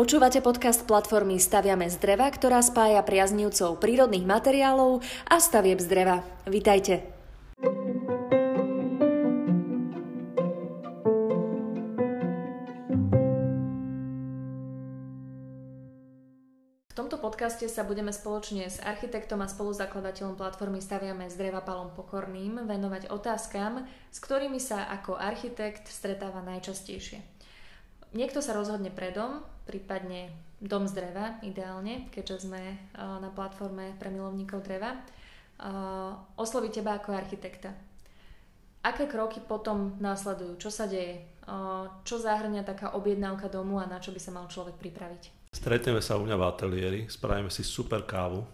Počúvate podcast platformy Staviame z dreva, ktorá spája priaznivcov prírodných materiálov a stavieb z dreva. Vítajte. V tomto podcaste sa budeme spoločne s architektom a spoluzakladateľom platformy Staviame z dreva Palom Pokorným venovať otázkam, s ktorými sa ako architekt stretáva najčastejšie. Niekto sa rozhodne pre dom, prípadne dom z dreva, ideálne, keďže sme eh, na platforme pre milovníkov dreva. Eh, osloví teba ako architekta. Aké kroky potom následujú? Čo sa deje? Eh, čo zahrňa taká objednávka domu a na čo by sa mal človek pripraviť? Stretneme sa u mňa v ateliéri, spravíme si super kávu,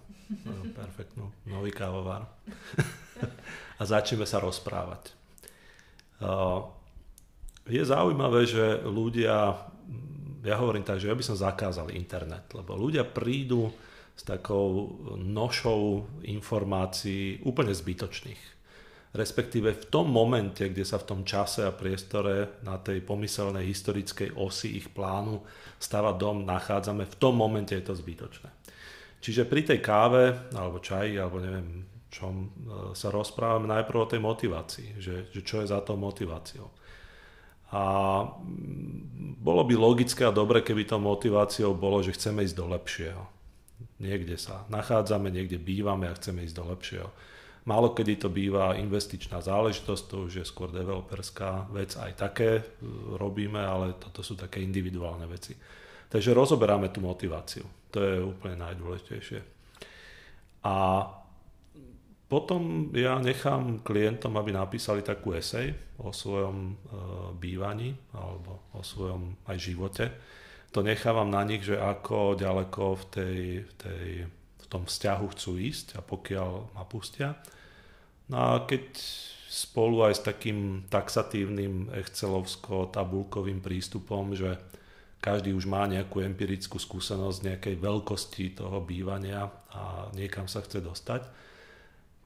perfektnú, nový kávovar a začneme sa rozprávať je zaujímavé, že ľudia, ja hovorím tak, že ja by som zakázal internet, lebo ľudia prídu s takou nošou informácií úplne zbytočných. Respektíve v tom momente, kde sa v tom čase a priestore na tej pomyselnej historickej osi ich plánu stavať dom nachádzame, v tom momente je to zbytočné. Čiže pri tej káve, alebo čaji, alebo neviem čom, e, sa rozprávame najprv o tej motivácii, že, že čo je za tou motiváciou. A mm, bolo by logické a dobre, keby to motiváciou bolo, že chceme ísť do lepšieho. Niekde sa nachádzame, niekde bývame a chceme ísť do lepšieho. Málo kedy to býva investičná záležitosť, to už je skôr developerská vec, aj také e, robíme, ale toto sú také individuálne veci. Takže rozoberáme tú motiváciu. To je úplne najdôležitejšie. A potom ja nechám klientom, aby napísali takú esej o svojom e, bývaní alebo o svojom aj živote. To nechávam na nich, že ako ďaleko v, tej, v, tej, v tom vzťahu chcú ísť a pokiaľ ma pustia. No a keď spolu aj s takým taxatívnym excelovsko-tabulkovým prístupom, že každý už má nejakú empirickú skúsenosť nejakej veľkosti toho bývania a niekam sa chce dostať,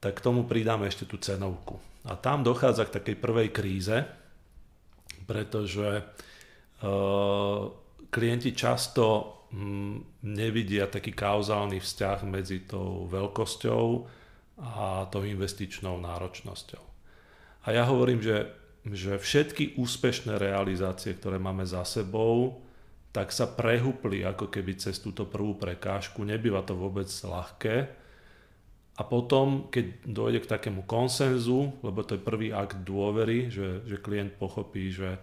tak k tomu pridáme ešte tú cenovku. A tam dochádza k takej prvej kríze, pretože uh, klienti často hm, nevidia taký kauzálny vzťah medzi tou veľkosťou a tou investičnou náročnosťou. A ja hovorím, že, že všetky úspešné realizácie, ktoré máme za sebou, tak sa prehupli ako keby cez túto prvú prekážku. Nebýva to vôbec ľahké, a potom, keď dojde k takému konsenzu, lebo to je prvý akt dôvery, že, že klient pochopí, že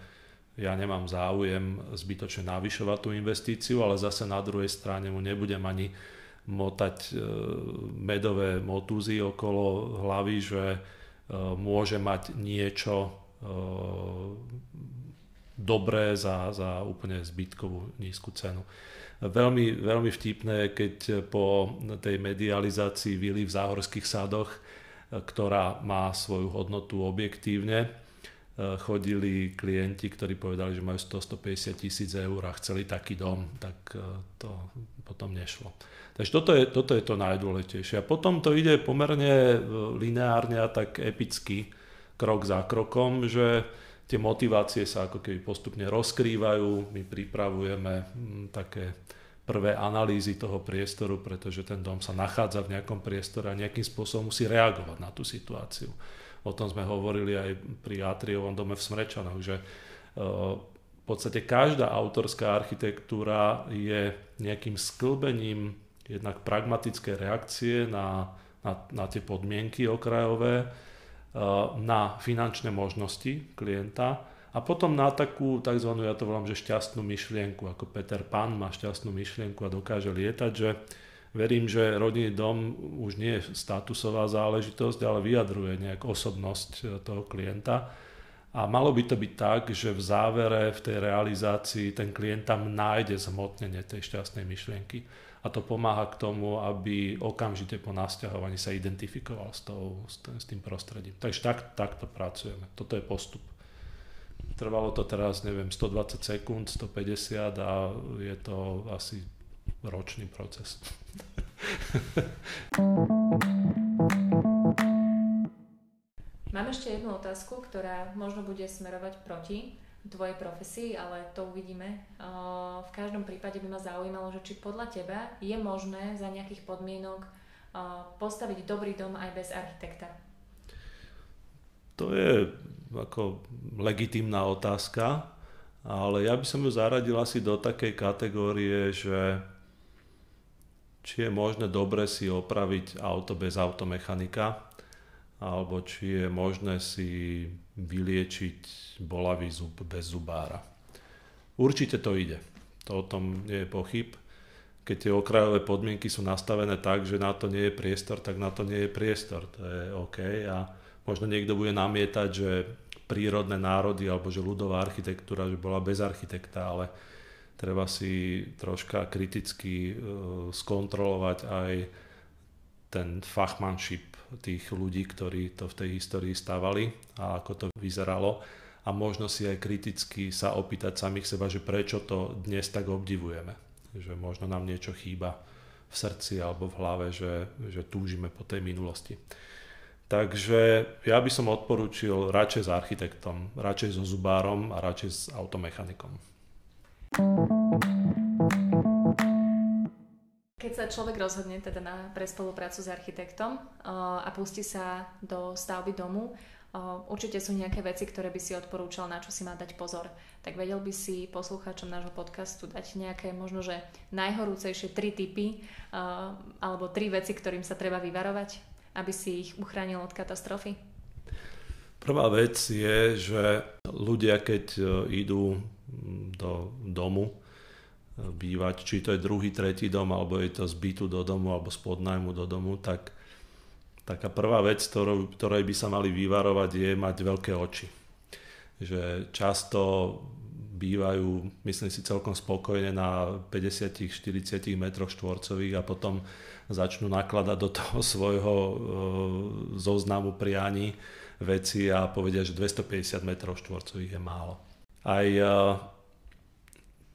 ja nemám záujem zbytočne navyšovať tú investíciu, ale zase na druhej strane mu nebudem ani motať e, medové motúzy okolo hlavy, že e, môže mať niečo e, dobré za, za úplne zbytkovú nízku cenu. Veľmi, veľmi vtipné, keď po tej medializácii vily v záhorských sádoch, ktorá má svoju hodnotu objektívne, chodili klienti, ktorí povedali, že majú 100-150 tisíc eur a chceli taký dom, tak to potom nešlo. Takže toto je, toto je to najdôležitejšie. A potom to ide pomerne lineárne a tak epicky, krok za krokom, že tie motivácie sa ako keby postupne rozkrývajú, my pripravujeme mm, také prvé analýzy toho priestoru, pretože ten dom sa nachádza v nejakom priestore a nejakým spôsobom musí reagovať na tú situáciu. O tom sme hovorili aj pri Atriovom dome v Smrečanoch, že e, v podstate každá autorská architektúra je nejakým sklbením jednak pragmatické reakcie na, na, na tie podmienky okrajové, na finančné možnosti klienta a potom na takú tzv. ja to volám, že šťastnú myšlienku, ako Peter Pan má šťastnú myšlienku a dokáže lietať, že verím, že rodinný dom už nie je statusová záležitosť, ale vyjadruje nejak osobnosť eh, toho klienta. A malo by to byť tak, že v závere, v tej realizácii ten klient tam nájde zhmotnenie tej šťastnej myšlienky a to pomáha k tomu, aby okamžite po nasťahovaní sa identifikoval s, tou, s tým prostredím. Takže tak, takto pracujeme. Toto je postup. Trvalo to teraz, neviem, 120 sekúnd, 150 a je to asi ročný proces. Mám ešte jednu otázku, ktorá možno bude smerovať proti tvojej profesii, ale to uvidíme. V každom prípade by ma zaujímalo, že či podľa teba je možné za nejakých podmienok postaviť dobrý dom aj bez architekta. To je ako legitimná otázka, ale ja by som ju zaradil asi do takej kategórie, že či je možné dobre si opraviť auto bez automechanika, alebo či je možné si vyliečiť bolavý zub bez zubára. Určite to ide. To o tom nie je pochyb. Keď tie okrajové podmienky sú nastavené tak, že na to nie je priestor, tak na to nie je priestor. To je OK. A možno niekto bude namietať, že prírodné národy alebo že ľudová architektúra že bola bez architekta, ale treba si troška kriticky e, skontrolovať aj ten fachmanship tých ľudí, ktorí to v tej histórii stavali a ako to vyzeralo a možno si aj kriticky sa opýtať samých seba, že prečo to dnes tak obdivujeme. Že možno nám niečo chýba v srdci alebo v hlave, že, že túžime po tej minulosti. Takže ja by som odporúčil radšej s architektom, radšej so zubárom a radšej s automechanikom. Keď sa človek rozhodne teda na, pre spoluprácu s architektom uh, a pustí sa do stavby domu, uh, určite sú nejaké veci, ktoré by si odporúčal, na čo si má dať pozor. Tak vedel by si poslucháčom nášho podcastu dať nejaké možno, že najhorúcejšie tri typy uh, alebo tri veci, ktorým sa treba vyvarovať, aby si ich uchránil od katastrofy? Prvá vec je, že ľudia, keď idú do domu, bývať, či to je druhý, tretí dom, alebo je to z bytu do domu, alebo z podnajmu do domu, tak taká prvá vec, ktorou, ktorej by sa mali vyvarovať, je mať veľké oči. Že často bývajú, myslím si, celkom spokojne na 50-40 metroch štvorcových a potom začnú nakladať do toho svojho e, zoznamu prianí veci a povedia, že 250 metrov štvorcových je málo. Aj e,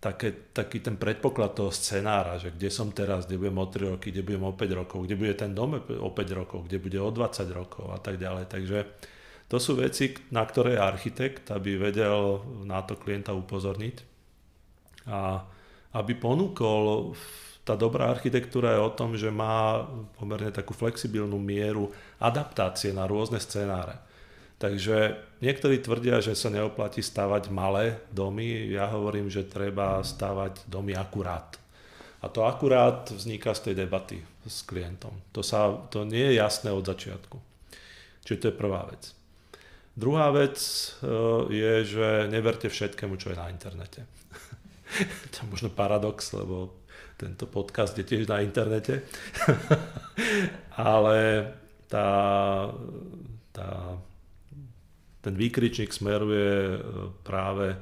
také, taký ten predpoklad toho scenára, že kde som teraz, kde budem o 3 roky, kde budem o 5 rokov, kde bude ten dom o 5 rokov, kde bude o 20 rokov a tak ďalej. Takže to sú veci, na ktoré architekt, aby vedel na to klienta upozorniť a aby ponúkol tá dobrá architektúra je o tom, že má pomerne takú flexibilnú mieru adaptácie na rôzne scenáre. Takže niektorí tvrdia, že sa neoplatí stavať malé domy, ja hovorím, že treba stavať domy akurát. A to akurát vzniká z tej debaty s klientom. To, sa, to nie je jasné od začiatku. Čiže to je prvá vec. Druhá vec e, je, že neverte všetkému, čo je na internete. to je možno paradox, lebo tento podcast je tiež na internete. Ale tá, tá ten výkričník smeruje e, práve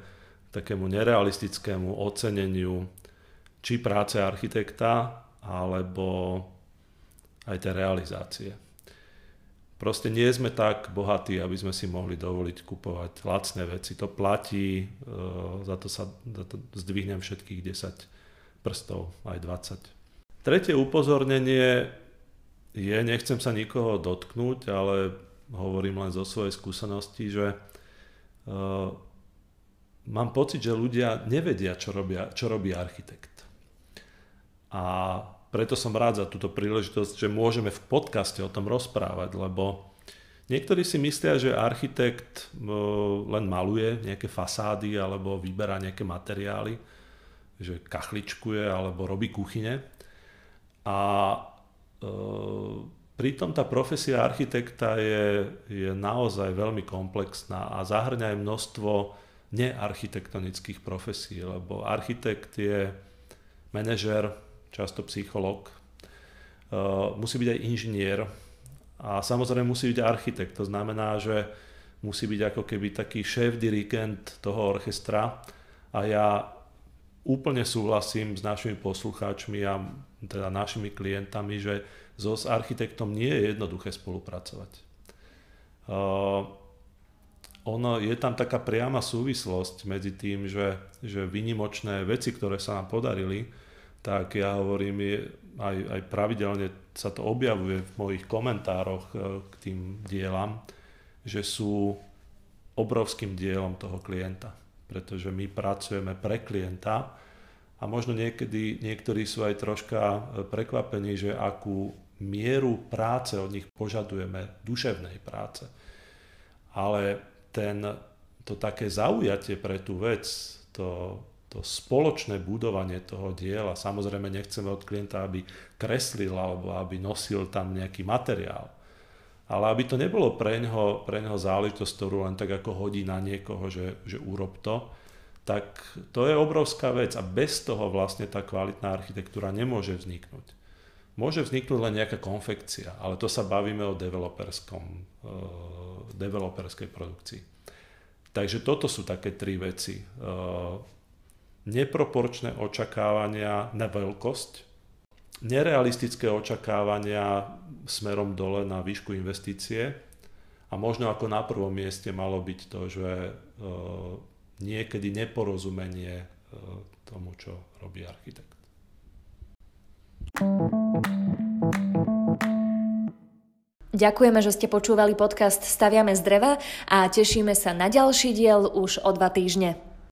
takému nerealistickému oceneniu či práce architekta, alebo aj tej realizácie. Proste nie sme tak bohatí, aby sme si mohli dovoliť kupovať lacné veci. To platí, e, za to sa za to zdvihnem všetkých 10 prstov, aj 20. Tretie upozornenie je, nechcem sa nikoho dotknúť, ale hovorím len zo svojej skúsenosti, že uh, mám pocit, že ľudia nevedia, čo, robia, čo robí architekt. A preto som rád za túto príležitosť, že môžeme v podcaste o tom rozprávať, lebo niektorí si myslia, že architekt uh, len maluje nejaké fasády alebo vyberá nejaké materiály, že kachličkuje alebo robí kuchyne. A uh, Pritom tá profesia architekta je, je naozaj veľmi komplexná a zahrňa aj množstvo nearchitektonických profesí, lebo architekt je manažer, často psycholog, uh, musí byť aj inžinier a samozrejme musí byť architekt. To znamená, že musí byť ako keby taký šéf dirigent toho orchestra a ja úplne súhlasím s našimi poslucháčmi a teda našimi klientami, že so s architektom nie je jednoduché spolupracovať. Uh, ono, je tam taká priama súvislosť medzi tým, že, že vynimočné veci, ktoré sa nám podarili, tak ja hovorím, je, aj, aj pravidelne sa to objavuje v mojich komentároch uh, k tým dielam, že sú obrovským dielom toho klienta. pretože my pracujeme pre klienta a možno niekedy niektorí sú aj troška e, prekvapení, že akú mieru práce od nich požadujeme, duševnej práce. Ale ten, to také zaujatie pre tú vec, to, to spoločné budovanie toho diela, samozrejme nechceme od klienta, aby kreslil alebo aby nosil tam nejaký materiál, ale aby to nebolo pre ňoho, pre ňoho záležitosť, ktorú len tak ako hodí na niekoho, že, že urob to, tak to je obrovská vec a bez toho vlastne tá kvalitná architektúra nemôže vzniknúť. Môže vzniknúť len nejaká konfekcia, ale to sa bavíme o developerskom, uh, developerskej produkcii. Takže toto sú také tri veci. Uh, neproporčné očakávania na veľkosť, nerealistické očakávania smerom dole na výšku investície a možno ako na prvom mieste malo byť to, že uh, niekedy neporozumenie e, tomu, čo robí architekt. Ďakujeme, že ste počúvali podcast Staviame z dreva a tešíme sa na ďalší diel už o dva týždne.